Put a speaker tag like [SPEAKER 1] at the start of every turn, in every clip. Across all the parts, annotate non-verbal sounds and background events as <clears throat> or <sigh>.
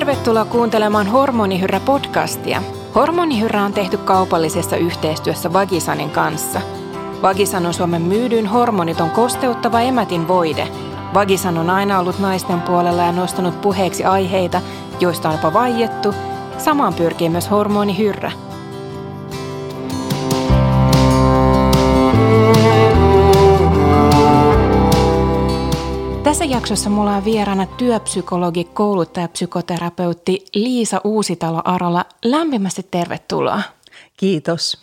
[SPEAKER 1] Tervetuloa kuuntelemaan Hormonihyrrä-podcastia. Hormonihyrrä on tehty kaupallisessa yhteistyössä Vagisanin kanssa. Vagisan on Suomen myydyin hormoniton kosteuttava emätin voide. Vagisan on aina ollut naisten puolella ja nostanut puheeksi aiheita, joista on jopa vaiettu. Samaan pyrkii myös Hormonihyrrä – Tässä jaksossa mulla on vieraana työpsykologi, kouluttaja, psykoterapeutti Liisa Uusitalo Arola. Lämpimästi tervetuloa.
[SPEAKER 2] Kiitos.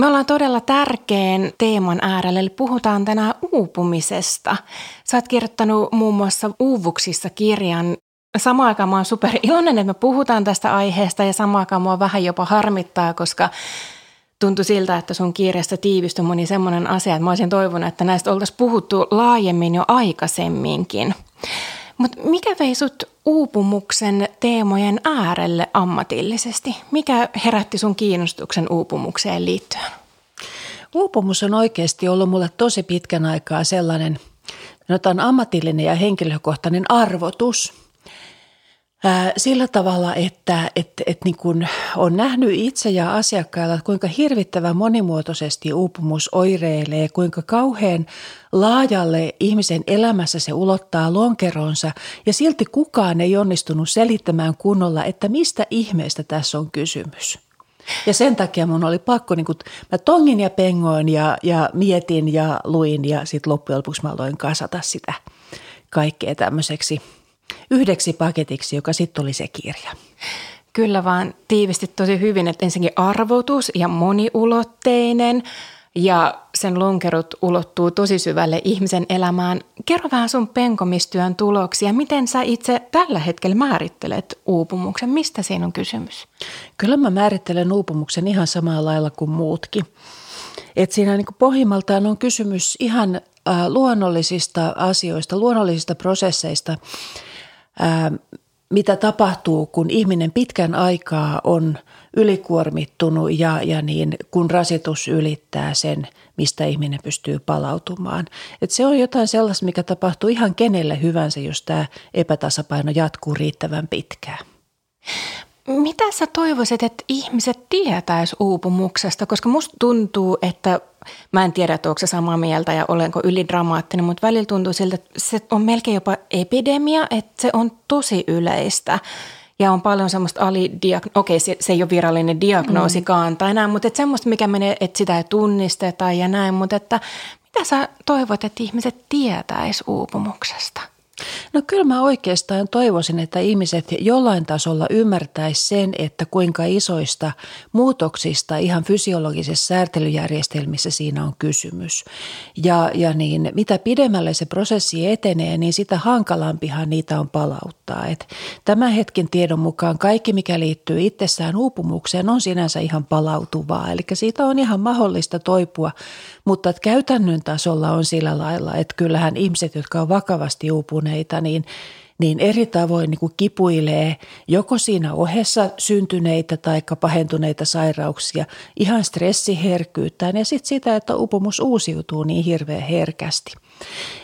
[SPEAKER 1] Me ollaan todella tärkeän teeman äärellä, eli puhutaan tänään uupumisesta. Sä oot kirjoittanut muun muassa Uuvuksissa kirjan. Samaan aikaan mä oon super iloinen, että me puhutaan tästä aiheesta ja samaan aikaan mua vähän jopa harmittaa, koska tuntui siltä, että sun kirjasta tiivistyi moni semmoinen asia, että mä olisin toivonut, että näistä oltaisiin puhuttu laajemmin jo aikaisemminkin. Mutta mikä vei sut uupumuksen teemojen äärelle ammatillisesti? Mikä herätti sun kiinnostuksen uupumukseen liittyen?
[SPEAKER 2] Uupumus on oikeasti ollut mulle tosi pitkän aikaa sellainen, sanotaan ammatillinen ja henkilökohtainen arvotus – sillä tavalla, että et, et niin kun on nähnyt itse ja asiakkailla, kuinka hirvittävän monimuotoisesti uupumus oireilee, kuinka kauhean laajalle ihmisen elämässä se ulottaa lonkeronsa ja silti kukaan ei onnistunut selittämään kunnolla, että mistä ihmeestä tässä on kysymys. Ja sen takia mun oli pakko, niin kun, mä tongin ja pengoin ja, ja mietin ja luin ja sitten loppujen lopuksi mä aloin kasata sitä kaikkea tämmöiseksi – yhdeksi paketiksi, joka sitten oli se kirja.
[SPEAKER 1] Kyllä vaan tiivisti tosi hyvin, että ensinnäkin arvotus ja moniulotteinen ja sen lonkerot ulottuu tosi syvälle ihmisen elämään. Kerro vähän sun penkomistyön tuloksia. Miten sä itse tällä hetkellä määrittelet uupumuksen? Mistä siinä on kysymys?
[SPEAKER 2] Kyllä mä määrittelen uupumuksen ihan samalla lailla kuin muutkin. Et siinä niin pohjimmaltaan on kysymys ihan luonnollisista asioista, luonnollisista prosesseista – mitä tapahtuu, kun ihminen pitkän aikaa on ylikuormittunut ja, ja niin, kun rasitus ylittää sen, mistä ihminen pystyy palautumaan. Et se on jotain sellaista, mikä tapahtuu ihan kenelle hyvänsä, jos tämä epätasapaino jatkuu riittävän pitkään.
[SPEAKER 1] Mitä sä toivoisit, että ihmiset tietäis uupumuksesta? Koska musta tuntuu, että mä en tiedä, että onko se samaa mieltä ja olenko ylidramaattinen, mutta välillä tuntuu siltä, että se on melkein jopa epidemia, että se on tosi yleistä. Ja on paljon semmoista alidiagno... Okei, se, se ei ole virallinen diagnoosikaan mm. tai näin, mutta semmoista, mikä menee, että sitä ei tunnisteta ja näin. Mutta että mitä sä toivot, että ihmiset tietäis uupumuksesta?
[SPEAKER 2] No kyllä mä oikeastaan toivoisin, että ihmiset jollain tasolla ymmärtäisi sen, että kuinka isoista muutoksista ihan fysiologisessa säätelyjärjestelmissä siinä on kysymys. Ja, ja niin, mitä pidemmälle se prosessi etenee, niin sitä hankalampihan niitä on palauttaa. Et tämän hetken tiedon mukaan kaikki, mikä liittyy itsessään uupumukseen, on sinänsä ihan palautuvaa. Eli siitä on ihan mahdollista toipua, mutta käytännön tasolla on sillä lailla, että kyllähän ihmiset, jotka on vakavasti syntyneitä, niin, niin eri tavoin niin kuin kipuilee joko siinä ohessa syntyneitä tai pahentuneita sairauksia, ihan stressiherkkyyttään ja sitten sitä, että upumus uusiutuu niin hirveän herkästi.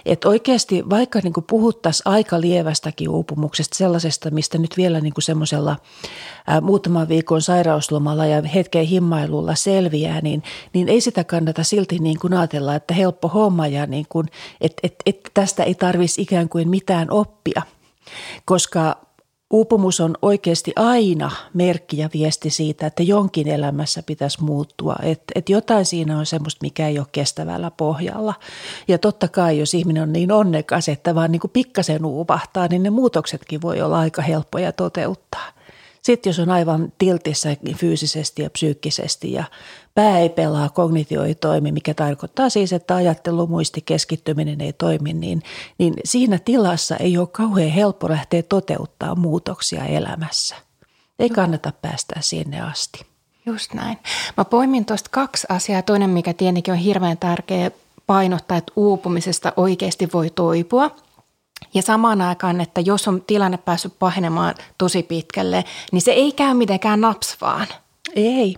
[SPEAKER 2] Et oikeasti vaikka niin puhuttaisiin aika lievästäkin uupumuksesta, sellaisesta, mistä nyt vielä niin semmoisella muutaman viikon sairauslomalla ja hetken himmailulla selviää, niin, niin ei sitä kannata silti niin kuin ajatella, että helppo homma ja niin kuin, että et, et tästä ei tarvitsisi ikään kuin mitään oppia. Koska Uupumus on oikeasti aina merkki ja viesti siitä, että jonkin elämässä pitäisi muuttua, että, että jotain siinä on semmoista, mikä ei ole kestävällä pohjalla. Ja totta kai, jos ihminen on niin onnekas, että vaan niin kuin pikkasen uupahtaa, niin ne muutoksetkin voi olla aika helppoja toteuttaa. Sitten jos on aivan tiltissä fyysisesti ja psyykkisesti ja pää ei pelaa, kognitio ei toimi, mikä tarkoittaa siis, että ajattelu, muisti, keskittyminen ei toimi, niin, niin siinä tilassa ei ole kauhean helppo lähteä toteuttaa muutoksia elämässä. Ei kannata päästä sinne asti.
[SPEAKER 1] Just näin. Mä poimin tuosta kaksi asiaa. Toinen, mikä tietenkin on hirveän tärkeä painottaa, että uupumisesta oikeasti voi toipua – ja samaan aikaan, että jos on tilanne päässyt pahenemaan tosi pitkälle, niin se ei käy mitenkään naps vaan.
[SPEAKER 2] Ei.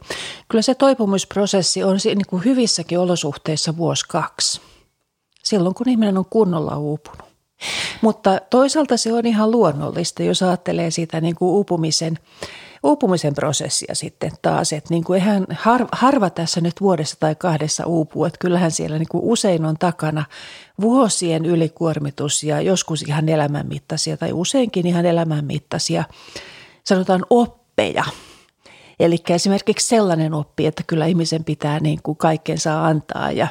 [SPEAKER 2] Kyllä se toipumisprosessi on niin kuin hyvissäkin olosuhteissa vuosi kaksi. Silloin kun ihminen on kunnolla uupunut. Mutta toisaalta se on ihan luonnollista, jos ajattelee sitä niin kuin uupumisen, uupumisen prosessia sitten taas. Että niin kuin eihän har, harva tässä nyt vuodessa tai kahdessa uupuu, että kyllähän siellä niin kuin usein on takana vuosien ylikuormitus ja joskus ihan elämänmittaisia tai useinkin ihan elämänmittaisia, sanotaan oppeja – Eli esimerkiksi sellainen oppi, että kyllä ihmisen pitää niin kuin kaikkensa antaa ja,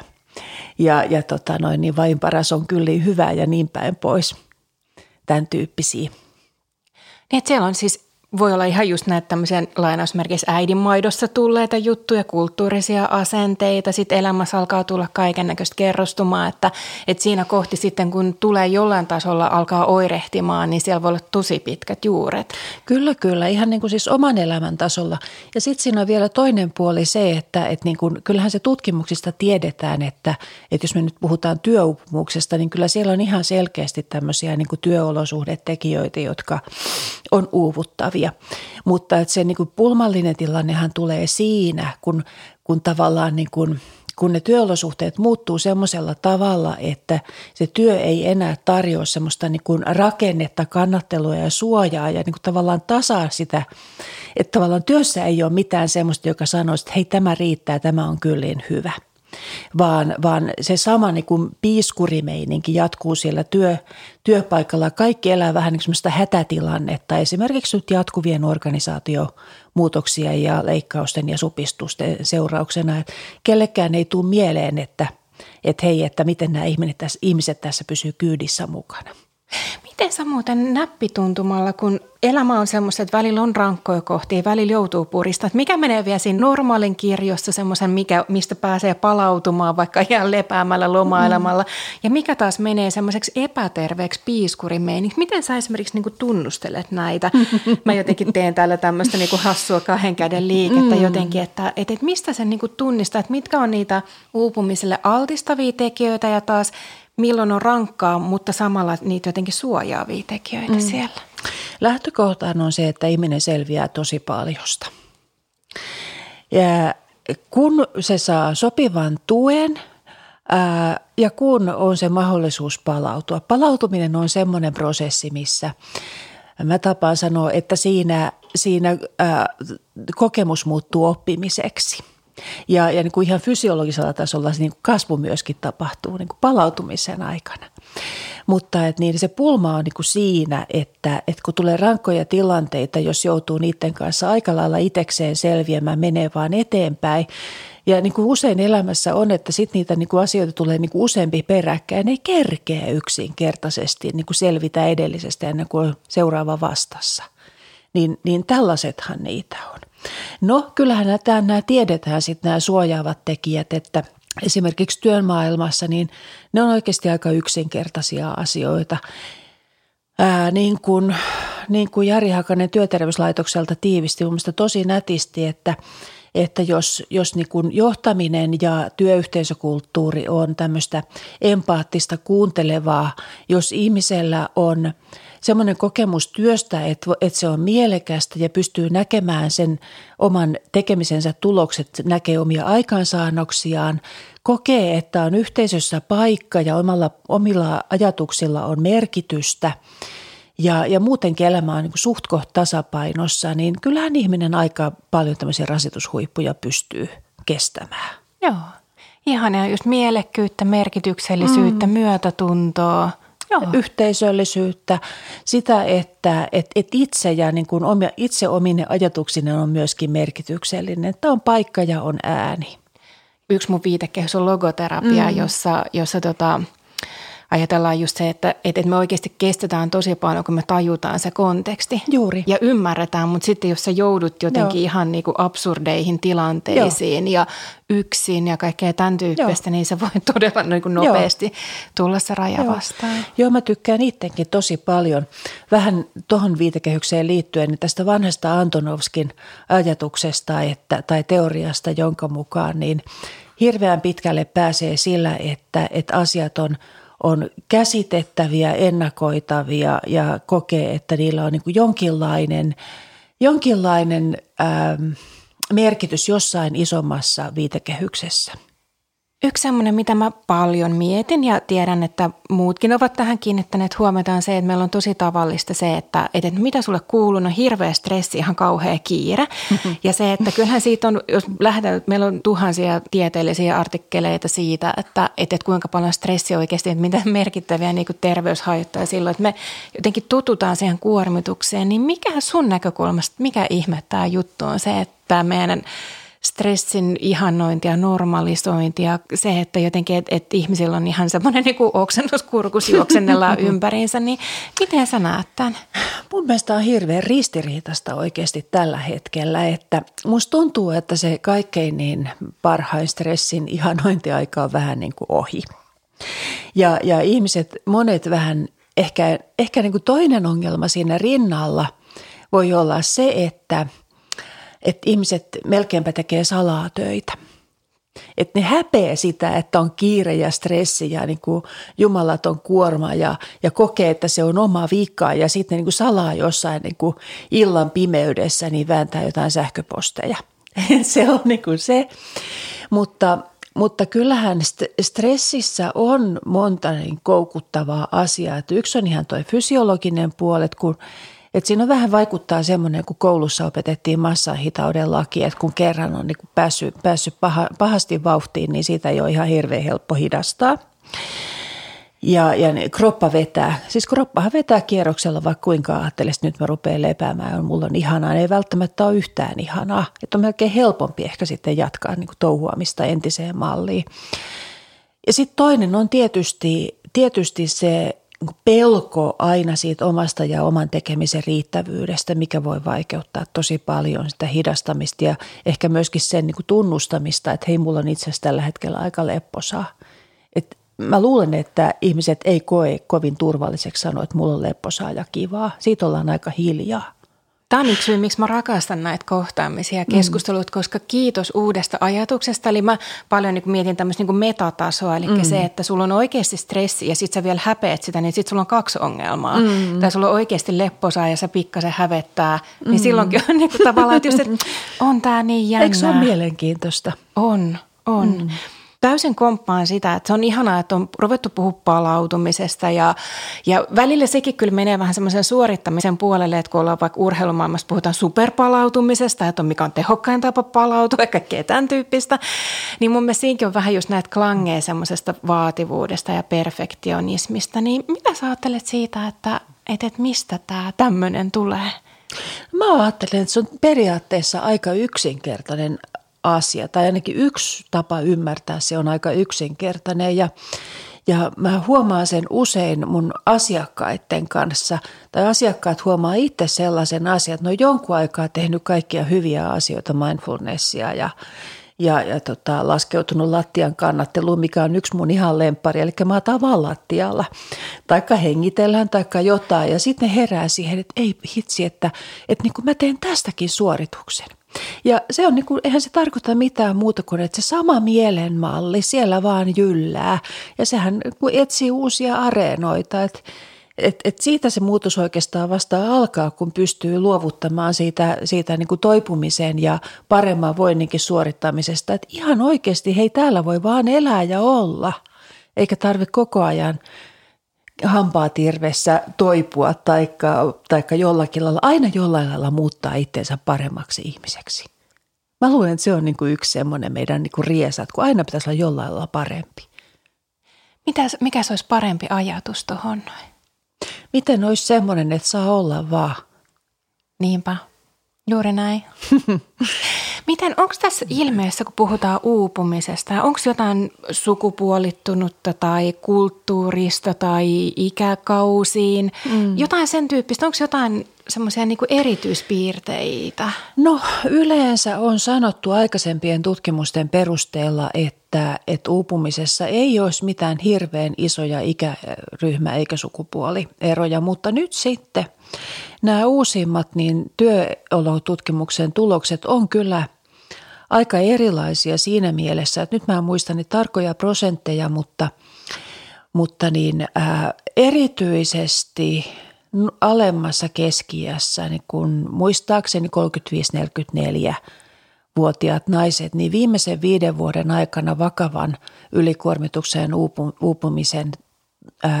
[SPEAKER 2] ja, ja tota noin, niin vain paras on kyllä hyvä ja niin päin pois. Tämän tyyppisiä.
[SPEAKER 1] Niin, että siellä on siis voi olla ihan just näitä tämmöisiä lainausmerkeissä äidinmaidossa tulleita juttuja, kulttuurisia asenteita, sitten elämässä alkaa tulla kaiken näköistä kerrostumaa, että, että siinä kohti sitten kun tulee jollain tasolla alkaa oirehtimaan, niin siellä voi olla tosi pitkät juuret.
[SPEAKER 2] Kyllä, kyllä, ihan niin kuin siis oman elämän tasolla. Ja sitten siinä on vielä toinen puoli se, että, että niin kuin, kyllähän se tutkimuksista tiedetään, että, että jos me nyt puhutaan työuupumuksesta, niin kyllä siellä on ihan selkeästi tämmöisiä niin kuin työolosuhdetekijöitä, jotka on uuvuttavia asia. Mutta että se niin kuin pulmallinen tilannehan tulee siinä, kun, kun tavallaan niin kuin, kun ne työolosuhteet muuttuu semmoisella tavalla, että se työ ei enää tarjoa semmoista niin kuin rakennetta, kannattelua ja suojaa ja niin kuin tavallaan tasaa sitä, että tavallaan työssä ei ole mitään semmoista, joka sanoisi, että hei tämä riittää, tämä on kyllin hyvä – vaan, vaan se sama niin kuin piiskurimeininki jatkuu siellä työ, työpaikalla. Kaikki elää vähän niin kuin hätätilannetta, esimerkiksi nyt jatkuvien organisaatiomuutoksia ja leikkausten ja supistusten seurauksena. Että kellekään ei tule mieleen, että, että hei, että miten nämä ihmiset tässä, ihmiset tässä pysyy kyydissä mukana.
[SPEAKER 1] Miten sä muuten näppituntumalla, kun elämä on semmoista, että välillä on rankkoja kohtia, välillä joutuu purista. Että mikä menee vielä siinä normaalin kirjossa semmoisen, mikä, mistä pääsee palautumaan vaikka ihan lepäämällä lomailemalla. Mm. Ja mikä taas menee semmoiseksi epäterveeksi piiskurimeiniksi. Miten sä esimerkiksi niinku tunnustelet näitä? Mä jotenkin teen täällä tämmöistä niinku hassua kahden käden liikettä mm. jotenkin, että, että, että mistä sen niinku tunnistaa, että mitkä on niitä uupumiselle altistavia tekijöitä ja taas milloin on rankkaa, mutta samalla niitä jotenkin suojaavia tekijöitä mm. siellä.
[SPEAKER 2] Lähtökohtaan on se, että ihminen selviää tosi paljosta. Ja kun se saa sopivan tuen ää, ja kun on se mahdollisuus palautua. Palautuminen on semmoinen prosessi, missä mä tapaan sanoa, että siinä, siinä ää, kokemus muuttuu oppimiseksi – ja, ja niin kuin ihan fysiologisella tasolla se niin kuin kasvu myöskin tapahtuu niin kuin palautumisen aikana. Mutta että niin se pulma on niin kuin siinä, että, että kun tulee rankkoja tilanteita, jos joutuu niiden kanssa aika lailla itsekseen selviämään, menee vaan eteenpäin. Ja niin kuin usein elämässä on, että sitten niitä niin kuin asioita tulee niin kuin useampi peräkkäin, ei kerkeä yksinkertaisesti niin kuin selvitä edellisestä ennen kuin on seuraava vastassa. Niin, niin tällaisethan niitä on. No kyllähän nämä, nämä tiedetään sitten nämä suojaavat tekijät, että esimerkiksi työmaailmassa niin ne on oikeasti aika yksinkertaisia asioita. Ää, niin, kuin, niin kuin Jari Hakanen työterveyslaitokselta tiivisti mun tosi nätisti, että, että jos, jos niin kuin johtaminen ja työyhteisökulttuuri on tämmöistä empaattista kuuntelevaa, jos ihmisellä on – semmoinen kokemus työstä, että, että se on mielekästä ja pystyy näkemään sen oman tekemisensä tulokset, näkee omia aikaansaannoksiaan, kokee, että on yhteisössä paikka ja omalla, omilla ajatuksilla on merkitystä ja, ja muutenkin elämä on niin suht tasapainossa, niin kyllähän ihminen aika paljon tämmöisiä rasitushuippuja pystyy kestämään.
[SPEAKER 1] Joo, ihania just mielekkyyttä, merkityksellisyyttä, mm. myötätuntoa –
[SPEAKER 2] Joo. yhteisöllisyyttä, sitä, että et, et itse ja niin kuin omia, itse omine ajatuksinen on myöskin merkityksellinen, että on paikka ja on ääni.
[SPEAKER 1] Yksi mun viitekehys on logoterapia, mm. jossa, jossa tota, ajatellaan just se, että, että me oikeasti kestetään tosi paljon, kun me tajutaan se konteksti.
[SPEAKER 2] Juuri.
[SPEAKER 1] Ja ymmärretään, mutta sitten jos sä joudut jotenkin Joo. ihan niin kuin absurdeihin tilanteisiin Joo. ja yksin ja kaikkea tämän tyyppistä, Joo. niin se voi <laughs> todella niin kuin nopeasti Joo. tulla se raja Joo. vastaan.
[SPEAKER 2] Joo, mä tykkään itsekin tosi paljon. Vähän tuohon viitekehykseen liittyen niin tästä vanhasta Antonovskin ajatuksesta että, tai teoriasta, jonka mukaan niin hirveän pitkälle pääsee sillä, että, että asiat on – on käsitettäviä, ennakoitavia ja kokee, että niillä on niin jonkinlainen, jonkinlainen ähm, merkitys jossain isommassa viitekehyksessä.
[SPEAKER 1] Yksi semmoinen, mitä mä paljon mietin ja tiedän, että muutkin ovat tähän kiinnittäneet huomiota on se, että meillä on tosi tavallista se, että, että mitä sulle kuuluu, no hirveä stressi, ihan kauhea kiire. <laughs> Ja se, että kyllähän siitä on, jos lähdetään, meillä on tuhansia tieteellisiä artikkeleita siitä, että, että kuinka paljon stressi oikeasti, että mitä merkittäviä niin kuin terveyshaittoja silloin, että me jotenkin tututaan siihen kuormitukseen, niin mikä sun näkökulmasta, mikä ihme tämä juttu on se, että meidän stressin ihannointi ja normalisointi ja se, että jotenkin, että, että ihmisillä on ihan semmoinen niin kuin oksennuskurkus juoksennellaan <laughs> ympäriinsä, niin miten sä näet tämän?
[SPEAKER 2] Mun mielestä on hirveän ristiriitasta oikeasti tällä hetkellä, että musta tuntuu, että se kaikkein niin parhain stressin ihanointiaika on vähän niin kuin ohi. Ja, ja ihmiset, monet vähän, ehkä, ehkä niin kuin toinen ongelma siinä rinnalla voi olla se, että – että ihmiset melkeinpä tekee salaa töitä. Että ne häpeä sitä, että on kiire ja stressi ja niin kuin jumalaton kuorma ja, ja kokee, että se on oma vika ja sitten niin kuin salaa jossain niin kuin illan pimeydessä niin vääntää jotain sähköposteja. <laughs> se on niin kuin se. Mutta, mutta kyllähän stressissä on monta niin koukuttavaa asiaa. Että yksi on ihan tuo fysiologinen puoli, että kun – et siinä on vähän vaikuttaa semmoinen, kun koulussa opetettiin massahitauden laki, että kun kerran on niin päässyt, päässyt paha, pahasti vauhtiin, niin siitä ei ole ihan hirveän helppo hidastaa. Ja, ja kroppa vetää. Siis kroppahan vetää kierroksella, vaikka kuinka ajattelisit, nyt mä rupean lepäämään, mulla on ihanaa. Ei välttämättä ole yhtään ihanaa. Että on melkein helpompi ehkä sitten jatkaa niin kuin touhuamista entiseen malliin. Ja sitten toinen on tietysti, tietysti se pelko aina siitä omasta ja oman tekemisen riittävyydestä, mikä voi vaikeuttaa tosi paljon sitä hidastamista ja ehkä myöskin sen niin kuin tunnustamista, että hei, mulla on itse asiassa tällä hetkellä aika lepposaa. Et mä luulen, että ihmiset ei koe kovin turvalliseksi sanoa, että mulla on lepposaa ja kivaa. Siitä ollaan aika hiljaa.
[SPEAKER 1] Tämä on yksi syy, miksi mä rakastan näitä kohtaamisia ja keskustelut, mm. koska kiitos uudesta ajatuksesta. Eli mä paljon niin mietin tämmöistä niin metatasoa, eli mm. se, että sulla on oikeasti stressi ja sitten sä vielä häpeät sitä, niin sitten sulla on kaksi ongelmaa. Mm. Tai sulla on oikeasti lepposaa ja sä pikkasen hävettää, niin mm. silloinkin on niin kuin tavallaan, että, just, että <laughs> on tämä niin jännää.
[SPEAKER 2] Eikö se ole mielenkiintoista?
[SPEAKER 1] On, on. Mm täysin komppaan sitä, että se on ihanaa, että on ruvettu puhua palautumisesta ja, ja välillä sekin kyllä menee vähän semmoisen suorittamisen puolelle, että kun ollaan vaikka urheilumaailmassa puhutaan superpalautumisesta, että on mikä on tehokkain tapa palautua ja <laughs> kaikkea tämän tyyppistä, niin mun mielestä siinäkin on vähän just näitä klangeja semmoisesta vaativuudesta ja perfektionismista, niin mitä sä ajattelet siitä, että, että, että mistä tämä tämmöinen tulee?
[SPEAKER 2] Mä ajattelen, että se on periaatteessa aika yksinkertainen asia, tai ainakin yksi tapa ymmärtää se on aika yksinkertainen. Ja ja mä huomaan sen usein mun asiakkaiden kanssa, tai asiakkaat huomaa itse sellaisen asian, että ne on jonkun aikaa tehnyt kaikkia hyviä asioita, mindfulnessia ja, ja, ja tota, laskeutunut lattian kannatteluun, mikä on yksi mun ihan lempari, eli mä otan vaan lattialla. Taikka hengitellään, taikka jotain, ja sitten herää siihen, että ei hitsi, että, että niin kuin mä teen tästäkin suorituksen. Ja se on niin kuin, eihän se tarkoita mitään muuta kuin, että se sama mielenmalli siellä vaan jyllää. Ja sehän kun etsii uusia areenoita, että et, et siitä se muutos oikeastaan vasta alkaa, kun pystyy luovuttamaan siitä, siitä niin kuin toipumisen ja paremman voinninkin suorittamisesta. Että ihan oikeasti, hei täällä voi vaan elää ja olla, eikä tarvitse koko ajan hampaatirvessä toipua taikka, taikka jollakin lailla, aina jollain lailla muuttaa itseensä paremmaksi ihmiseksi. Mä luulen, että se on niin kuin yksi semmoinen meidän niin kuin riesa, että kun aina pitäisi olla jollain lailla parempi.
[SPEAKER 1] Mitäs, mikä se olisi parempi ajatus tuohon noin?
[SPEAKER 2] Miten olisi semmoinen, että saa olla vaan?
[SPEAKER 1] Niinpä, juuri näin. <laughs> Miten, onko tässä ilmeessä, kun puhutaan uupumisesta, onko jotain sukupuolittunutta tai kulttuurista tai ikäkausiin, mm. jotain sen tyyppistä, onko jotain semmoisia niin erityispiirteitä?
[SPEAKER 2] No yleensä on sanottu aikaisempien tutkimusten perusteella, että, että uupumisessa ei olisi mitään hirveän isoja ikäryhmä- eikä sukupuolieroja, mutta nyt sitten nämä uusimmat niin työolotutkimuksen tulokset on kyllä – aika erilaisia siinä mielessä, että nyt mä en muista niitä tarkoja prosentteja, mutta, mutta niin, ää, erityisesti alemmassa keskiässä, niin kun muistaakseni 35-44 vuotiaat naiset, niin viimeisen viiden vuoden aikana vakavan ylikuormitukseen uupumisen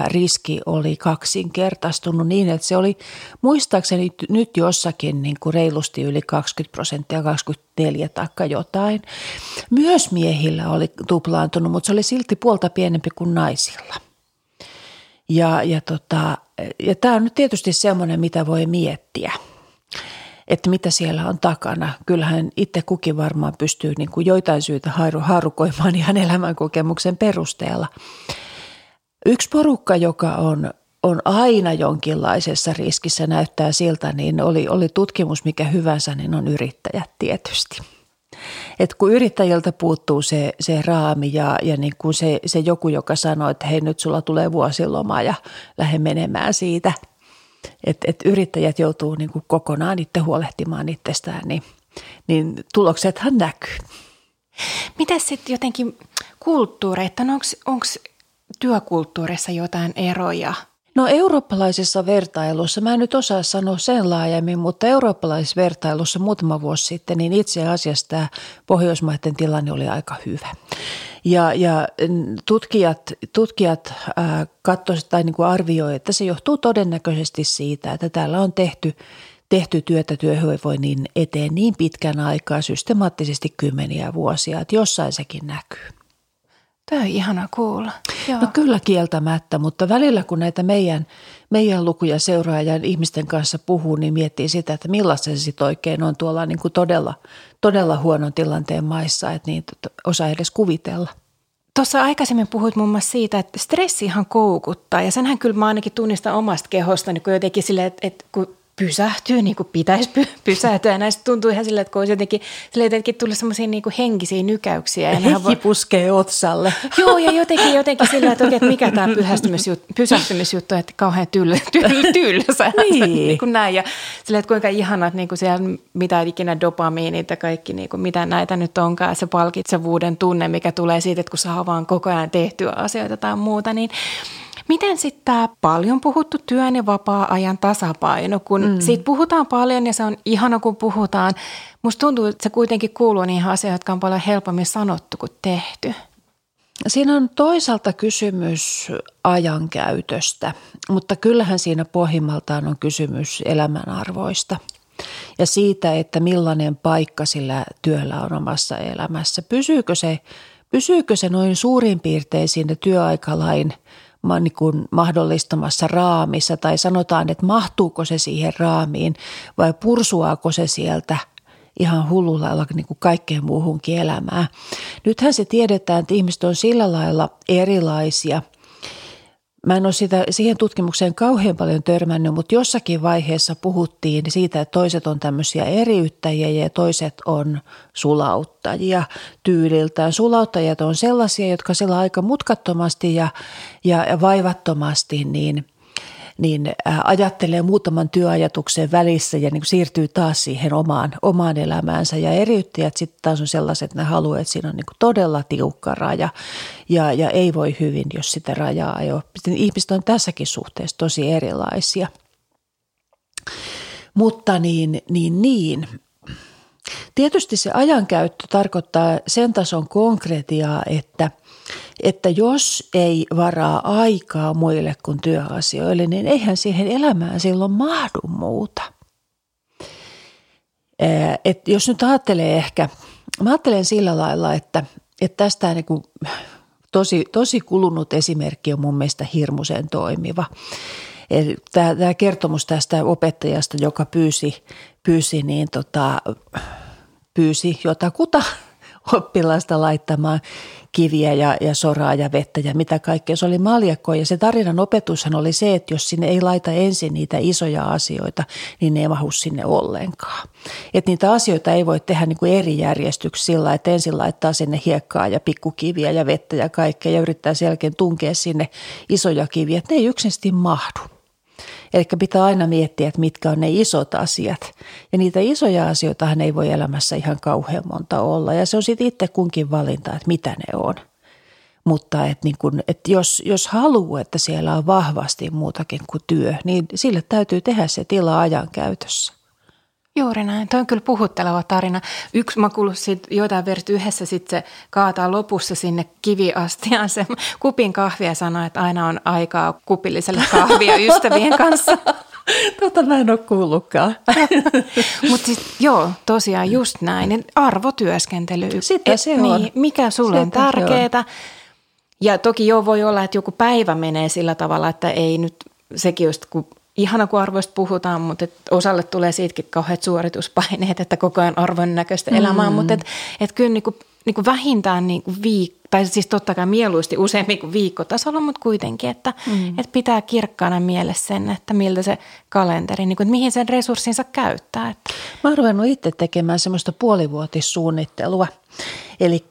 [SPEAKER 2] riski oli kaksinkertaistunut niin, että se oli muistaakseni nyt jossakin niin kuin reilusti yli 20 prosenttia, 24 tai jotain. Myös miehillä oli tuplaantunut, mutta se oli silti puolta pienempi kuin naisilla. Ja, ja, tota, ja tämä on nyt tietysti semmoinen, mitä voi miettiä – että mitä siellä on takana. Kyllähän itse kukin varmaan pystyy niin kuin joitain syitä haarukoimaan ihan elämänkokemuksen perusteella. Yksi porukka, joka on, on aina jonkinlaisessa riskissä, näyttää siltä, niin oli, oli tutkimus mikä hyvänsä, niin on yrittäjät tietysti. Et kun yrittäjiltä puuttuu se, se raami ja, ja niin kuin se, se joku, joka sanoo, että hei nyt sulla tulee vuosiloma ja lähde menemään siitä – että et yrittäjät joutuu niin kuin kokonaan itse huolehtimaan itsestään, niin, niin tuloksethan näkyy.
[SPEAKER 1] Miten sitten jotenkin kulttuureita, no onko työkulttuurissa jotain eroja?
[SPEAKER 2] No eurooppalaisessa vertailussa, mä en nyt osaa sanoa sen laajemmin, mutta eurooppalaisessa vertailussa muutama vuosi sitten, niin itse asiassa tämä Pohjoismaiden tilanne oli aika hyvä. Ja, ja tutkijat, tutkijat katsoivat tai niin kuin arvioivat, että se johtuu todennäköisesti siitä, että täällä on tehty, tehty työtä työhyvinvoinnin eteen niin pitkän aikaa systemaattisesti kymmeniä vuosia, että jossain sekin näkyy.
[SPEAKER 1] Tämä on ihana kuulla.
[SPEAKER 2] Joo. No kyllä kieltämättä, mutta välillä kun näitä meidän, meidän lukuja seuraa ja ihmisten kanssa puhuu, niin miettii sitä, että millaista se sitten oikein on tuolla niin kuin todella, todella huonon tilanteen maissa, että niin osaa edes kuvitella.
[SPEAKER 1] Tuossa aikaisemmin puhuit muun muassa siitä, että stressi ihan koukuttaa ja senhän kyllä mä ainakin tunnistan omasta kehosta, niin kun jotenkin silleen, että, että kun pysähtyy niin kuin pitäisi py- <laughs> pysähtyä. Ja näistä tuntuu ihan silleen, että kun olisi jotenkin, silleen jotenkin tullut semmoisia niin henkisiä nykäyksiä.
[SPEAKER 2] Ja Hekki voi... puskee otsalle. <laughs>
[SPEAKER 1] Joo, ja jotenkin, jotenkin sillä, että, oikein, että mikä tämä pysähtymisjuttu, että kauhean tyl, tyl, tylsä. <laughs> Niin. niin kuin näin. Ja silleen, että kuinka ihanat niin kuin siellä, mitä ikinä dopamiinit ja kaikki, niin kuin, mitä näitä nyt onkaan, se palkitsevuuden tunne, mikä tulee siitä, että kun saa vaan koko ajan tehtyä asioita tai muuta, niin Miten sitten tämä paljon puhuttu työn ja vapaa-ajan tasapaino, kun mm. siitä puhutaan paljon ja se on ihana, kun puhutaan. Musta tuntuu, että se kuitenkin kuuluu niihin asioihin, jotka on paljon helpommin sanottu kuin tehty.
[SPEAKER 2] Siinä on toisaalta kysymys ajankäytöstä, mutta kyllähän siinä pohjimmaltaan on kysymys elämänarvoista ja siitä, että millainen paikka sillä työllä on omassa elämässä. Pysyykö se, pysyykö se noin suurin piirtein siinä työaikalain – niin kuin mahdollistamassa raamissa tai sanotaan, että mahtuuko se siihen raamiin vai pursuaako se sieltä ihan hullulla lailla niin kuin kaikkeen muuhunkin elämään. Nythän se tiedetään, että ihmiset on sillä lailla erilaisia – Mä en ole sitä, siihen tutkimukseen kauhean paljon törmännyt, mutta jossakin vaiheessa puhuttiin siitä, että toiset on tämmöisiä eriyttäjiä ja toiset on sulauttajia tyyliltään. Sulauttajat on sellaisia, jotka sillä aika mutkattomasti ja, ja vaivattomasti niin – niin ajattelee muutaman työajatuksen välissä ja niin kuin siirtyy taas siihen omaan, omaan elämäänsä. Ja eriyttäjät sitten taas on sellaiset, että ne haluaa, että siinä on niin kuin todella tiukka raja ja, ja ei voi hyvin, jos sitä rajaa ei ole. Ihmiset on tässäkin suhteessa tosi erilaisia. Mutta niin, niin, niin. Tietysti se ajankäyttö tarkoittaa sen tason konkretiaa, että – että jos ei varaa aikaa muille kuin työasioille, niin eihän siihen elämään silloin mahdu muuta. Et jos nyt ajattelee ehkä, mä ajattelen sillä lailla, että, että tästä niin kuin tosi, tosi kulunut esimerkki on mun mielestä hirmuisen toimiva. Tämä, tämä kertomus tästä opettajasta, joka pyysi, pyysi, niin tota, pyysi jotakuta oppilasta laittamaan kiviä ja, ja soraa ja vettä ja mitä kaikkea. Se oli maljakko ja se tarinan opetushan oli se, että jos sinne ei laita ensin niitä isoja asioita, niin ne ei mahu sinne ollenkaan. Että niitä asioita ei voi tehdä niin kuin eri järjestyksillä sillä, että ensin laittaa sinne hiekkaa ja pikkukiviä ja vettä ja kaikkea ja yrittää sen jälkeen tunkea sinne isoja kiviä. Että ne ei yksinkertaisesti mahdu. Eli pitää aina miettiä, että mitkä on ne isot asiat. Ja niitä isoja asioita ei voi elämässä ihan kauhean monta olla. Ja se on sitten itse kunkin valinta, että mitä ne on. Mutta että niin kun, että jos, jos haluaa, että siellä on vahvasti muutakin kuin työ, niin sille täytyy tehdä se tila ajan käytössä.
[SPEAKER 1] Juuri näin. Tuo on kyllä puhutteleva tarina. Yksi mä kuullut siitä joitain versit yhdessä sitten se kaataa lopussa sinne kiviastiaan se kupin kahvia ja sanoo, että aina on aikaa kupilliselle kahvia ystävien kanssa. <laughs>
[SPEAKER 2] Tota mä en ole kuullutkaan. <laughs>
[SPEAKER 1] Mutta siis, joo, tosiaan just näin. Arvotyöskentely.
[SPEAKER 2] Sitä se on.
[SPEAKER 1] Niin, mikä sulle on tärkeää. Ja toki joo voi olla, että joku päivä menee sillä tavalla, että ei nyt sekin just, kun ihana kun arvoista puhutaan, mutta et osalle tulee siitäkin kauheat suorituspaineet, että koko ajan arvon näköistä mm. elämää, mutta et, et kyllä niinku, niinku vähintään niinku viik- tai siis totta kai mieluusti useammin kuin viikkotasolla, mutta kuitenkin, että mm. et pitää kirkkaana mielessä sen, että miltä se kalenteri, niinku, että mihin sen resurssinsa käyttää. Että.
[SPEAKER 2] Mä oon ruvennut itse tekemään semmoista puolivuotissuunnittelua, eli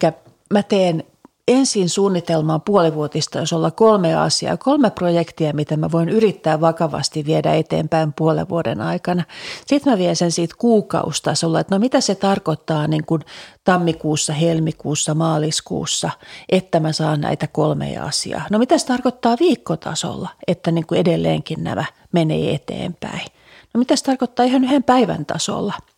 [SPEAKER 2] mä teen ensin suunnitelmaan puolivuotista, jos olla kolme asiaa, kolme projektia, mitä mä voin yrittää vakavasti viedä eteenpäin puolen vuoden aikana. Sitten mä vien sen siitä kuukaustasolla, että no mitä se tarkoittaa niin kuin tammikuussa, helmikuussa, maaliskuussa, että mä saan näitä kolmea asiaa. No mitä se tarkoittaa viikkotasolla, että niin kuin edelleenkin nämä menee eteenpäin. No mitä se tarkoittaa ihan yhden päivän tasolla –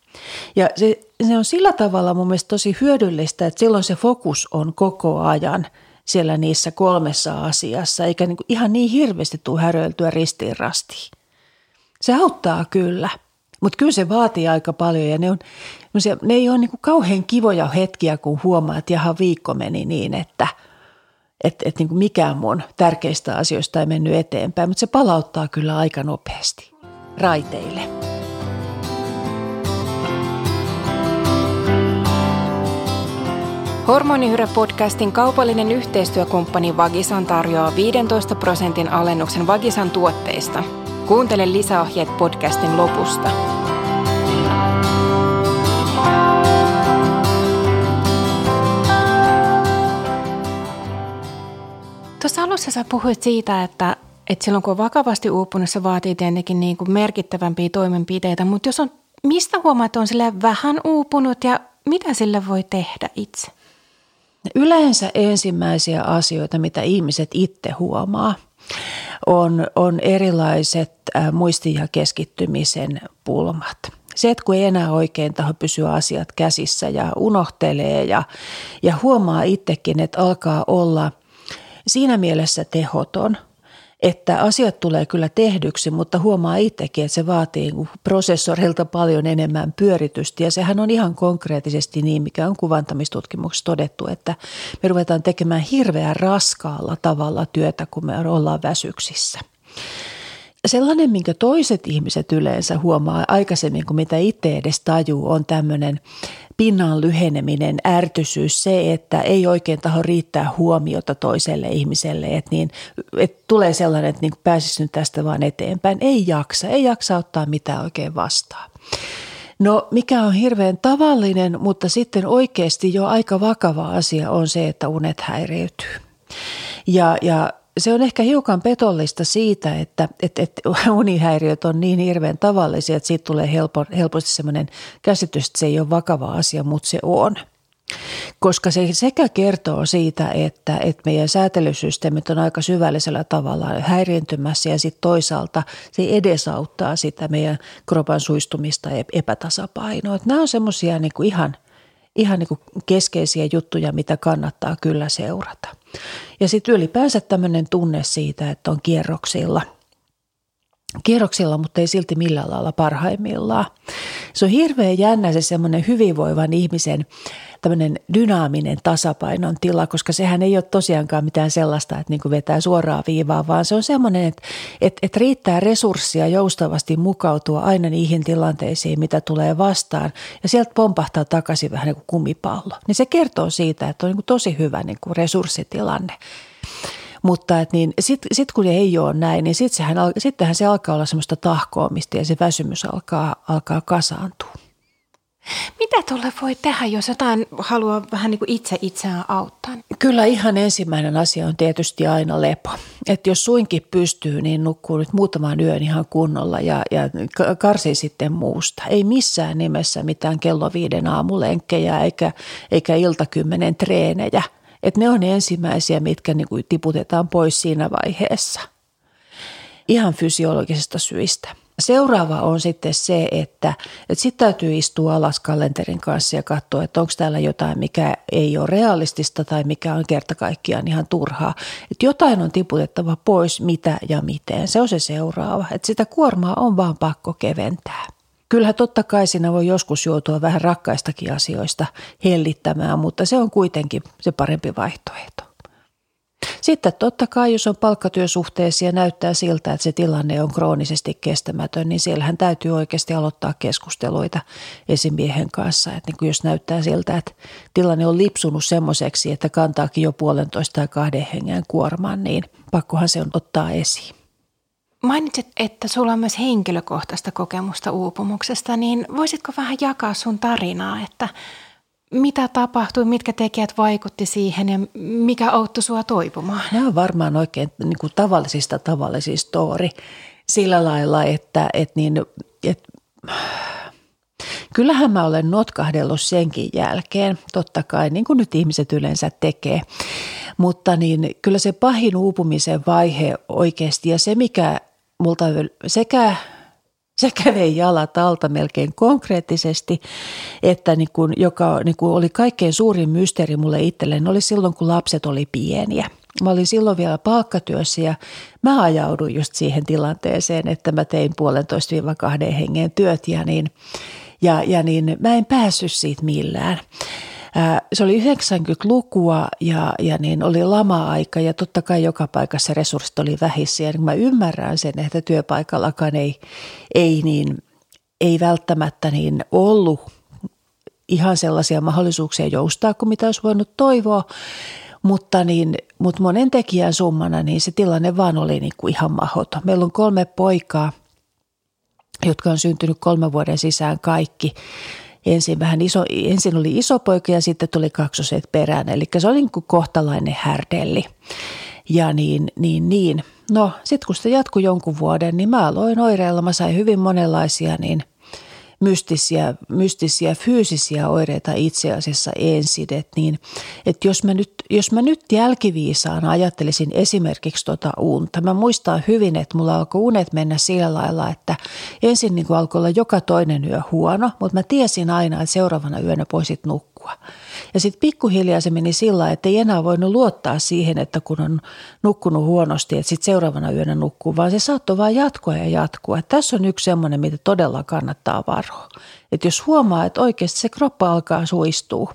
[SPEAKER 2] ja se, se on sillä tavalla mun mielestä tosi hyödyllistä, että silloin se fokus on koko ajan siellä niissä kolmessa asiassa, eikä niin kuin ihan niin hirveästi tule häröiltyä ristiin rastiin. Se auttaa kyllä, mutta kyllä se vaatii aika paljon ja ne, on, ne ei ole niin kuin kauhean kivoja hetkiä, kun huomaa, että jaha viikko meni niin, että et, et niin kuin mikään mun tärkeistä asioista ei mennyt eteenpäin, mutta se palauttaa kyllä aika nopeasti raiteille.
[SPEAKER 1] Hormonihyre-podcastin kaupallinen yhteistyökumppani Vagisan tarjoaa 15 prosentin alennuksen Vagisan tuotteista. Kuuntele lisäohjeet podcastin lopusta. Tuossa alussa sä puhuit siitä, että, että silloin kun on vakavasti uupunut, se vaatii tietenkin niin kuin merkittävämpiä toimenpiteitä, mutta jos on, mistä huomaat, että on vähän uupunut ja mitä sille voi tehdä itse?
[SPEAKER 2] Yleensä ensimmäisiä asioita, mitä ihmiset itse huomaa, on, on erilaiset muistin ja keskittymisen pulmat. Se, että kun ei enää oikein taho pysyä asiat käsissä ja unohtelee ja, ja huomaa itsekin, että alkaa olla siinä mielessä tehoton – että asiat tulee kyllä tehdyksi, mutta huomaa itsekin, että se vaatii niinku prosessorilta paljon enemmän pyöritystä. Ja sehän on ihan konkreettisesti niin, mikä on kuvantamistutkimuksessa todettu, että me ruvetaan tekemään hirveän raskaalla tavalla työtä, kun me ollaan väsyksissä. Sellainen, minkä toiset ihmiset yleensä huomaa aikaisemmin kuin mitä itse edes tajuu, on tämmöinen pinnan lyheneminen, ärtysyys, se, että ei oikein taho riittää huomiota toiselle ihmiselle, että, niin, että tulee sellainen, että niin pääsisi nyt tästä vaan eteenpäin. Ei jaksa, ei jaksa ottaa mitään oikein vastaan. No mikä on hirveän tavallinen, mutta sitten oikeasti jo aika vakava asia on se, että unet häiriytyy. Ja, ja se on ehkä hiukan petollista siitä, että, että, että <laughs> unihäiriöt on niin hirveän tavallisia, että siitä tulee helpo, helposti sellainen käsitys, että se ei ole vakava asia, mutta se on. Koska se sekä kertoo siitä, että, että meidän säätelysysteemit on aika syvällisellä tavalla häiriintymässä ja sitten toisaalta se edesauttaa sitä meidän kropan suistumista ja epätasapainoa. Että nämä on semmoisia niin ihan, ihan niin kuin keskeisiä juttuja, mitä kannattaa kyllä seurata. Ja sitten ylipäänsä tämmöinen tunne siitä, että on kierroksilla. Kierroksilla, mutta ei silti millään lailla parhaimmillaan. Se on hirveän jännä se semmoinen hyvinvoivan ihmisen tämmöinen dynaaminen tasapainon tila, koska sehän ei ole tosiaankaan mitään sellaista, että niin kuin vetää suoraa viivaa, vaan se on semmoinen, että, että, että riittää resursseja joustavasti mukautua aina niihin tilanteisiin, mitä tulee vastaan, ja sieltä pompahtaa takaisin vähän niin kuin kumipallo. Niin se kertoo siitä, että on niin kuin tosi hyvä niin kuin resurssitilanne. Mutta että niin, sitten sit kun ei ole näin, niin sit sehän, sittenhän se alkaa olla semmoista tahkoamista ja se väsymys alkaa, alkaa kasaantua.
[SPEAKER 1] Mitä tuolle voi tehdä, jos jotain haluaa vähän niin kuin itse itseään auttaa?
[SPEAKER 2] Kyllä ihan ensimmäinen asia on tietysti aina lepo. Että jos suinkin pystyy, niin nukkuu nyt muutaman yön ihan kunnolla ja, ja karsii sitten muusta. Ei missään nimessä mitään kello viiden aamulenkkejä eikä, eikä iltakymmenen treenejä. Että ne on ensimmäisiä, mitkä niin kuin tiputetaan pois siinä vaiheessa. Ihan fysiologisesta syistä. Seuraava on sitten se, että, että sitten täytyy istua alas kalenterin kanssa ja katsoa, että onko täällä jotain, mikä ei ole realistista tai mikä on kerta kaikkiaan ihan turhaa. Että jotain on tiputettava pois, mitä ja miten. Se on se seuraava. Että sitä kuormaa on vaan pakko keventää. Kyllähän totta kai siinä voi joskus joutua vähän rakkaistakin asioista hellittämään, mutta se on kuitenkin se parempi vaihtoehto. Sitten totta kai, jos on palkkatyösuhteessa ja näyttää siltä, että se tilanne on kroonisesti kestämätön, niin siellähän täytyy oikeasti aloittaa keskusteluita esimiehen kanssa. Että niin jos näyttää siltä, että tilanne on lipsunut semmoiseksi, että kantaakin jo puolentoista tai kahden hengen kuorman, niin pakkohan se on ottaa esiin.
[SPEAKER 1] Mainitsit, että sulla on myös henkilökohtaista kokemusta uupumuksesta, niin voisitko vähän jakaa sun tarinaa, että mitä tapahtui, mitkä tekijät vaikutti siihen ja mikä auttoi sua toipumaan?
[SPEAKER 2] Nämä on varmaan oikein niin kuin tavallisista tavallisista story sillä lailla, että, että, niin, että kyllähän mä olen notkahdellut senkin jälkeen, totta kai, niin kuin nyt ihmiset yleensä tekee. Mutta niin kyllä se pahin uupumisen vaihe oikeasti ja se, mikä multa sekä se kävee jalat alta melkein konkreettisesti, että niin kuin, joka niin kuin oli kaikkein suurin mysteeri mulle itselleen, oli silloin kun lapset oli pieniä. Mä olin silloin vielä palkkatyössä ja mä ajauduin just siihen tilanteeseen, että mä tein puolentoista kahden hengen työt ja niin, ja, ja niin mä en päässyt siitä millään se oli 90-lukua ja, ja niin oli lama-aika ja totta kai joka paikassa resurssit oli vähissä. Ja niin mä ymmärrän sen, että työpaikallakaan ei, ei, niin, ei välttämättä niin ollut ihan sellaisia mahdollisuuksia joustaa kuin mitä olisi voinut toivoa. Mutta, niin, mutta monen tekijän summana niin se tilanne vaan oli niin kuin ihan mahdoton. Meillä on kolme poikaa, jotka on syntynyt kolmen vuoden sisään kaikki ensin, vähän iso, ensin oli iso poika ja sitten tuli kaksoset perään. Eli se oli niin kuin kohtalainen härdelli. Ja niin, niin, niin. No sitten kun se jatkui jonkun vuoden, niin mä aloin oireilla. Mä sain hyvin monenlaisia niin – mystisiä, mystisiä fyysisiä oireita itse asiassa ensin. Että niin, että jos, mä nyt, jos mä nyt jälkiviisaan ajattelisin esimerkiksi tuota unta, mä muistan hyvin, että mulla alkoi unet mennä sillä lailla, että ensin niin alkoi olla joka toinen yö huono, mutta mä tiesin aina, että seuraavana yönä voisit nukkua. Ja sitten pikkuhiljaa se meni sillä että ei enää voinut luottaa siihen, että kun on nukkunut huonosti, että sitten seuraavana yönä nukkuu, vaan se saattoi vain jatkua ja jatkua. Että tässä on yksi semmoinen, mitä todella kannattaa varoa. Että jos huomaa, että oikeasti se kroppa alkaa suistua,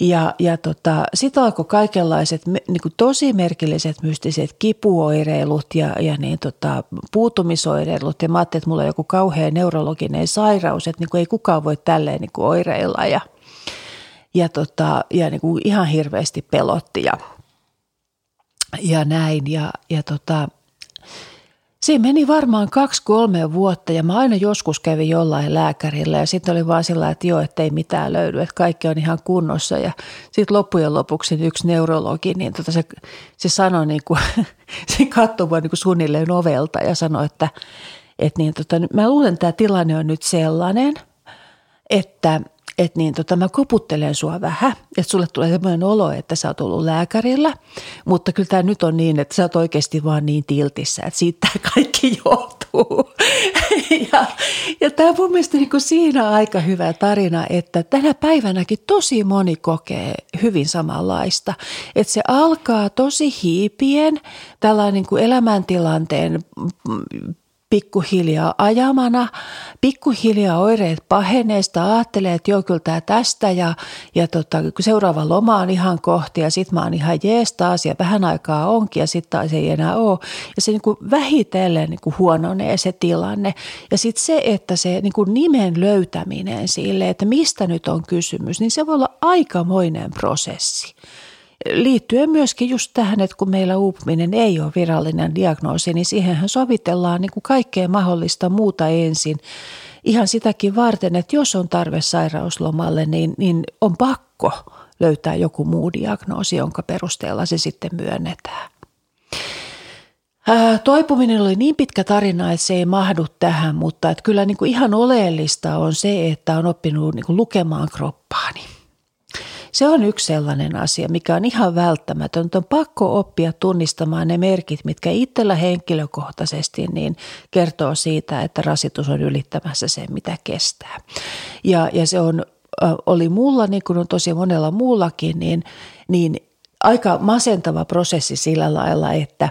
[SPEAKER 2] ja, ja tota, sitten alkoi kaikenlaiset niin kuin tosi merkilliset mystiset kipuoireilut ja, ja niin tota, puutumisoireilut. Ja mä ajattelin, että mulla on joku kauhea neurologinen sairaus, että niin kuin ei kukaan voi tälleen niin kuin oireilla. Ja, ja, tota, ja niin kuin ihan hirveästi pelotti ja, ja näin. Ja, ja tota, Siinä meni varmaan kaksi-kolme vuotta ja mä aina joskus kävin jollain lääkärillä ja sitten oli vaan sillä, että joo, että ei mitään löydy, että kaikki on ihan kunnossa. Ja sitten loppujen lopuksi yksi neurologi, niin tota se, se sanoi niin kuin, <laughs> se katsoi vaan niin kuin suunnilleen ovelta ja sanoi, että, että niin tota, mä luulen, että tämä tilanne on nyt sellainen, että – että niin tota, mä koputtelen sua vähän, että sulle tulee sellainen olo, että sä oot ollut lääkärillä, mutta kyllä tämä nyt on niin, että sä oot oikeasti vaan niin tiltissä, että siitä kaikki <laughs> johtuu. ja, ja tämä on mun mielestä niin kuin siinä aika hyvä tarina, että tänä päivänäkin tosi moni kokee hyvin samanlaista, että se alkaa tosi hiipien, tällainen niin kuin elämäntilanteen pikkuhiljaa ajamana. Pikkuhiljaa oireet pahenee, sitä ajattelee, että joo, kyllä tämä tästä ja, ja tota, seuraava loma on ihan kohti ja sitten mä oon ihan jees taas ja vähän aikaa onkin ja sitten taas ei enää ole. Ja se niin kuin vähitellen niin kuin huononee se tilanne. Ja sitten se, että se niin kuin nimen löytäminen sille, että mistä nyt on kysymys, niin se voi olla aikamoinen prosessi liittyen myöskin just tähän, että kun meillä uupuminen ei ole virallinen diagnoosi, niin siihenhän sovitellaan niin kuin kaikkea mahdollista muuta ensin. Ihan sitäkin varten, että jos on tarve sairauslomalle, niin, niin on pakko löytää joku muu diagnoosi, jonka perusteella se sitten myönnetään. Ää, toipuminen oli niin pitkä tarina, että se ei mahdu tähän, mutta että kyllä niin kuin ihan oleellista on se, että on oppinut niin kuin lukemaan kroppaani Se on yksi sellainen asia, mikä on ihan välttämätöntä. On pakko oppia tunnistamaan ne merkit, mitkä itsellä henkilökohtaisesti niin kertoo siitä, että rasitus on ylittämässä sen, mitä kestää. Ja, ja se on, oli mulla, niin kuin on tosi monella muullakin, niin, niin aika masentava prosessi sillä lailla, että,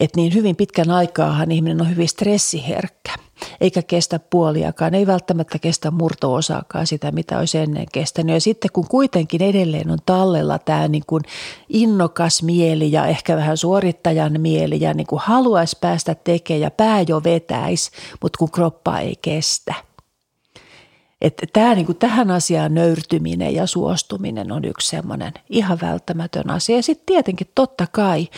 [SPEAKER 2] että niin hyvin pitkän aikaahan ihminen on hyvin stressiherkkä – eikä kestä puoliakaan, ei välttämättä kestä murto-osaakaan sitä, mitä olisi ennen kestänyt. Ja sitten kun kuitenkin edelleen on tallella tämä niin kuin innokas mieli ja ehkä vähän suorittajan mieli ja niin kuin haluaisi päästä tekemään ja pää jo vetäisi, mutta kun kroppa ei kestä – että tämä, niin kuin tähän asiaan nöyrtyminen ja suostuminen on yksi semmoinen ihan välttämätön asia. Ja sitten tietenkin totta kai,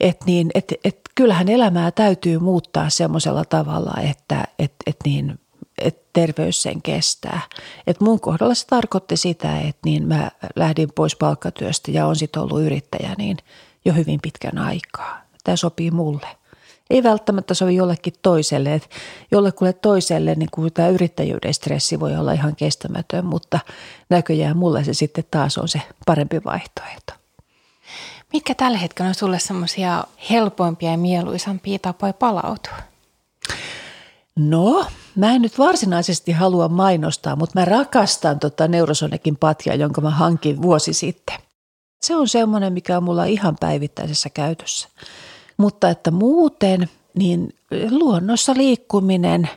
[SPEAKER 2] että niin, et, et kyllähän elämää täytyy muuttaa semmoisella tavalla, että et, et niin, et terveys sen kestää. Et mun kohdalla se tarkoitti sitä, että niin mä lähdin pois palkkatyöstä ja on sitten ollut yrittäjä niin jo hyvin pitkän aikaa. Tämä sopii mulle ei välttämättä sovi jollekin toiselle. Et jollekulle toiselle niin kuin tämä yrittäjyyden stressi voi olla ihan kestämätön, mutta näköjään mulle se sitten taas on se parempi vaihtoehto.
[SPEAKER 1] Mitkä tällä hetkellä on sulle semmoisia helpoimpia ja mieluisampia tapoja palautua?
[SPEAKER 2] No, mä en nyt varsinaisesti halua mainostaa, mutta mä rakastan tota Neurosonekin patjaa, jonka mä hankin vuosi sitten. Se on semmoinen, mikä on mulla ihan päivittäisessä käytössä. Mutta että muuten niin luonnossa liikkuminen,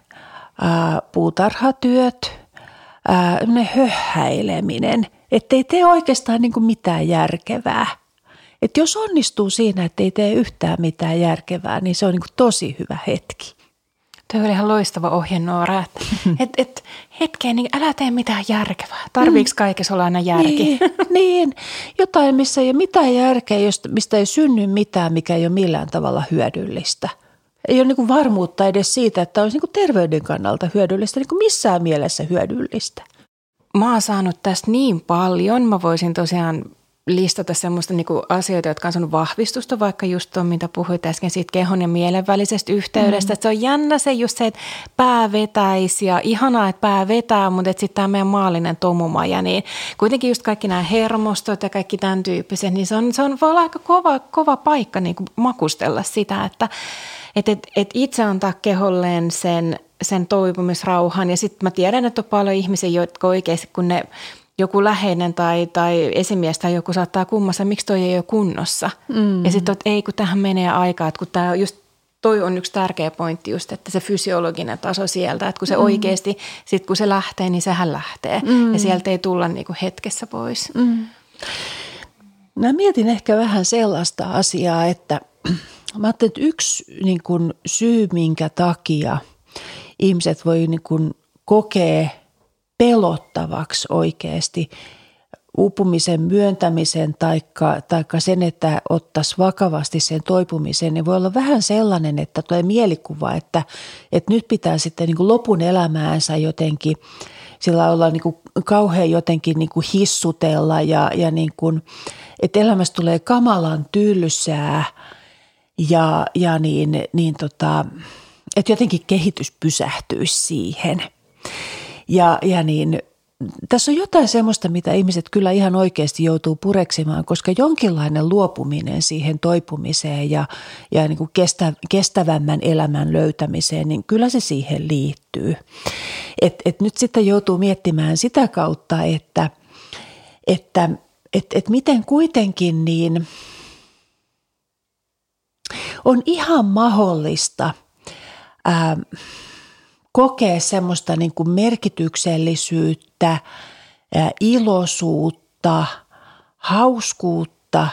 [SPEAKER 2] ää, puutarhatyöt, ää, höhäileminen, ettei tee oikeastaan niin kuin mitään järkevää. Et jos onnistuu siinä, että ei tee yhtään mitään järkevää, niin se on niin kuin tosi hyvä hetki.
[SPEAKER 1] Tuo oli ihan loistava ohjenuora, että <laughs> et, et, hetkeen, niin älä tee mitään järkevää. Tarviiko mm. kaikessa olla aina järki?
[SPEAKER 2] Niin, niin, jotain, missä ei ole mitään järkeä, mistä ei synny mitään, mikä ei ole millään tavalla hyödyllistä. Ei ole niin varmuutta edes siitä, että olisi niin terveyden kannalta hyödyllistä, niin missään mielessä hyödyllistä.
[SPEAKER 1] Mä oon saanut tästä niin paljon. Mä voisin tosiaan listata semmoista niinku asioita, jotka on saanut vahvistusta, vaikka just tuon, mitä puhuit äsken siitä kehon ja mielen välisestä yhteydestä. Mm. se on jännä se just se, että pää vetäisi ja ihanaa, että pää vetää, mutta sitten tämä meidän maallinen tomumaja, niin kuitenkin just kaikki nämä hermostot ja kaikki tämän tyyppiset, niin se on, se on voi olla aika kova, kova paikka niin kuin makustella sitä, että et, et, et itse antaa keholleen sen, sen toipumisrauhan ja sitten mä tiedän, että on paljon ihmisiä, jotka oikeasti kun ne joku läheinen tai, tai esimies tai joku saattaa kummassa, miksi toi ei ole kunnossa. Mm. Ja sitten, että ei kun tähän menee aikaa, että kun tämä just toi on yksi tärkeä pointti just, että se fysiologinen taso sieltä, että kun se mm. oikeasti, sit kun se lähtee, niin sehän lähtee. Mm. Ja sieltä ei tulla niinku hetkessä pois. Mm.
[SPEAKER 2] Mä mietin ehkä vähän sellaista asiaa, että <clears throat> mä ajattelin, että yksi niin kun syy, minkä takia ihmiset voi niin kun kokea – pelottavaksi oikeasti uupumisen myöntämisen taikka, taikka sen, että ottaisi vakavasti sen toipumisen, niin voi olla vähän sellainen, että tulee mielikuva, että, että nyt pitää sitten niin kuin lopun elämäänsä jotenkin sillä olla niin kuin kauhean jotenkin niin kuin hissutella ja, ja niin kuin, että elämästä tulee kamalan tylsää ja, ja niin, niin tota, että jotenkin kehitys pysähtyisi siihen – ja, ja niin, tässä on jotain semmoista, mitä ihmiset kyllä ihan oikeasti joutuu pureksimaan, koska jonkinlainen luopuminen siihen toipumiseen ja, ja niin kuin kestä, kestävämmän elämän löytämiseen, niin kyllä se siihen liittyy. Et, et nyt sitten joutuu miettimään sitä kautta, että, että et, et miten kuitenkin niin on ihan mahdollista ää, kokee semmoista niin kuin merkityksellisyyttä, iloisuutta, hauskuutta,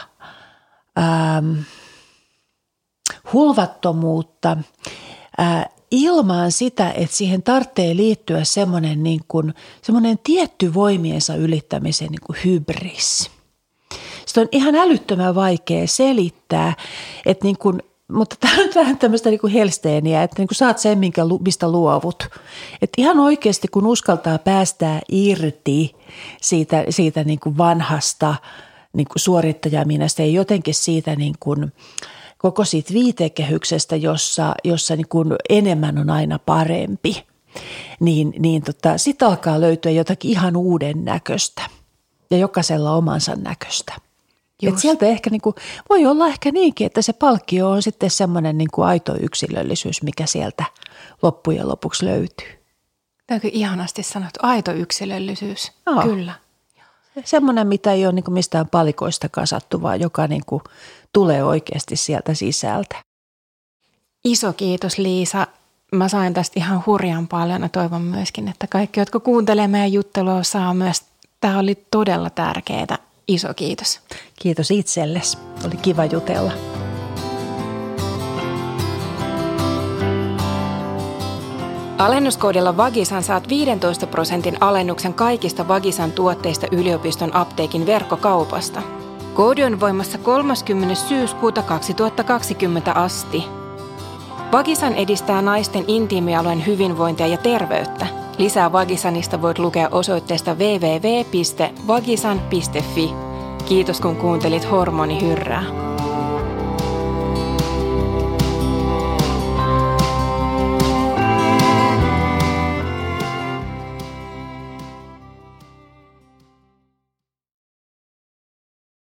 [SPEAKER 2] ähm, hulvattomuutta äh, ilman sitä, että siihen tarvitsee liittyä semmoinen, niin kuin, semmoinen tietty voimiensa ylittämisen niin kuin hybris. Sitä on ihan älyttömän vaikea selittää, että niin kuin mutta tämä on vähän tämmöistä niin kuin helsteeniä, että niin kuin saat sen, minkä, mistä luovut. Että ihan oikeasti, kun uskaltaa päästää irti siitä, siitä niin kuin vanhasta niin kuin suorittajaminasta ja jotenkin siitä niin kuin, koko siitä viitekehyksestä, jossa, jossa niin kuin enemmän on aina parempi, niin, niin tota, sitten alkaa löytyä jotakin ihan uuden näköistä – ja jokaisella omansa näköistä. Et sieltä ehkä niin kuin, voi olla ehkä niinkin, että se palkkio on sitten semmoinen niin kuin aito yksilöllisyys, mikä sieltä loppujen lopuksi löytyy.
[SPEAKER 1] Tämä on ihanasti sanottu, aito yksilöllisyys, no. kyllä.
[SPEAKER 2] Semmoinen, mitä ei ole niin kuin mistään palikoista kasattu, vaan joka niin kuin tulee oikeasti sieltä sisältä.
[SPEAKER 1] Iso kiitos Liisa. Mä sain tästä ihan hurjan paljon ja toivon myöskin, että kaikki, jotka kuuntelee meidän juttelua, saa myös. Tämä oli todella tärkeää. Iso kiitos.
[SPEAKER 2] Kiitos itsellesi. Oli kiva jutella.
[SPEAKER 1] Alennuskoodilla Vagisan saat 15 prosentin alennuksen kaikista Vagisan tuotteista yliopiston apteekin verkkokaupasta. Koodi on voimassa 30. syyskuuta 2020 asti. Vagisan edistää naisten intiimialueen hyvinvointia ja terveyttä. Lisää Vagisanista voit lukea osoitteesta www.vagisan.fi. Kiitos kun kuuntelit Hormonihyrrää.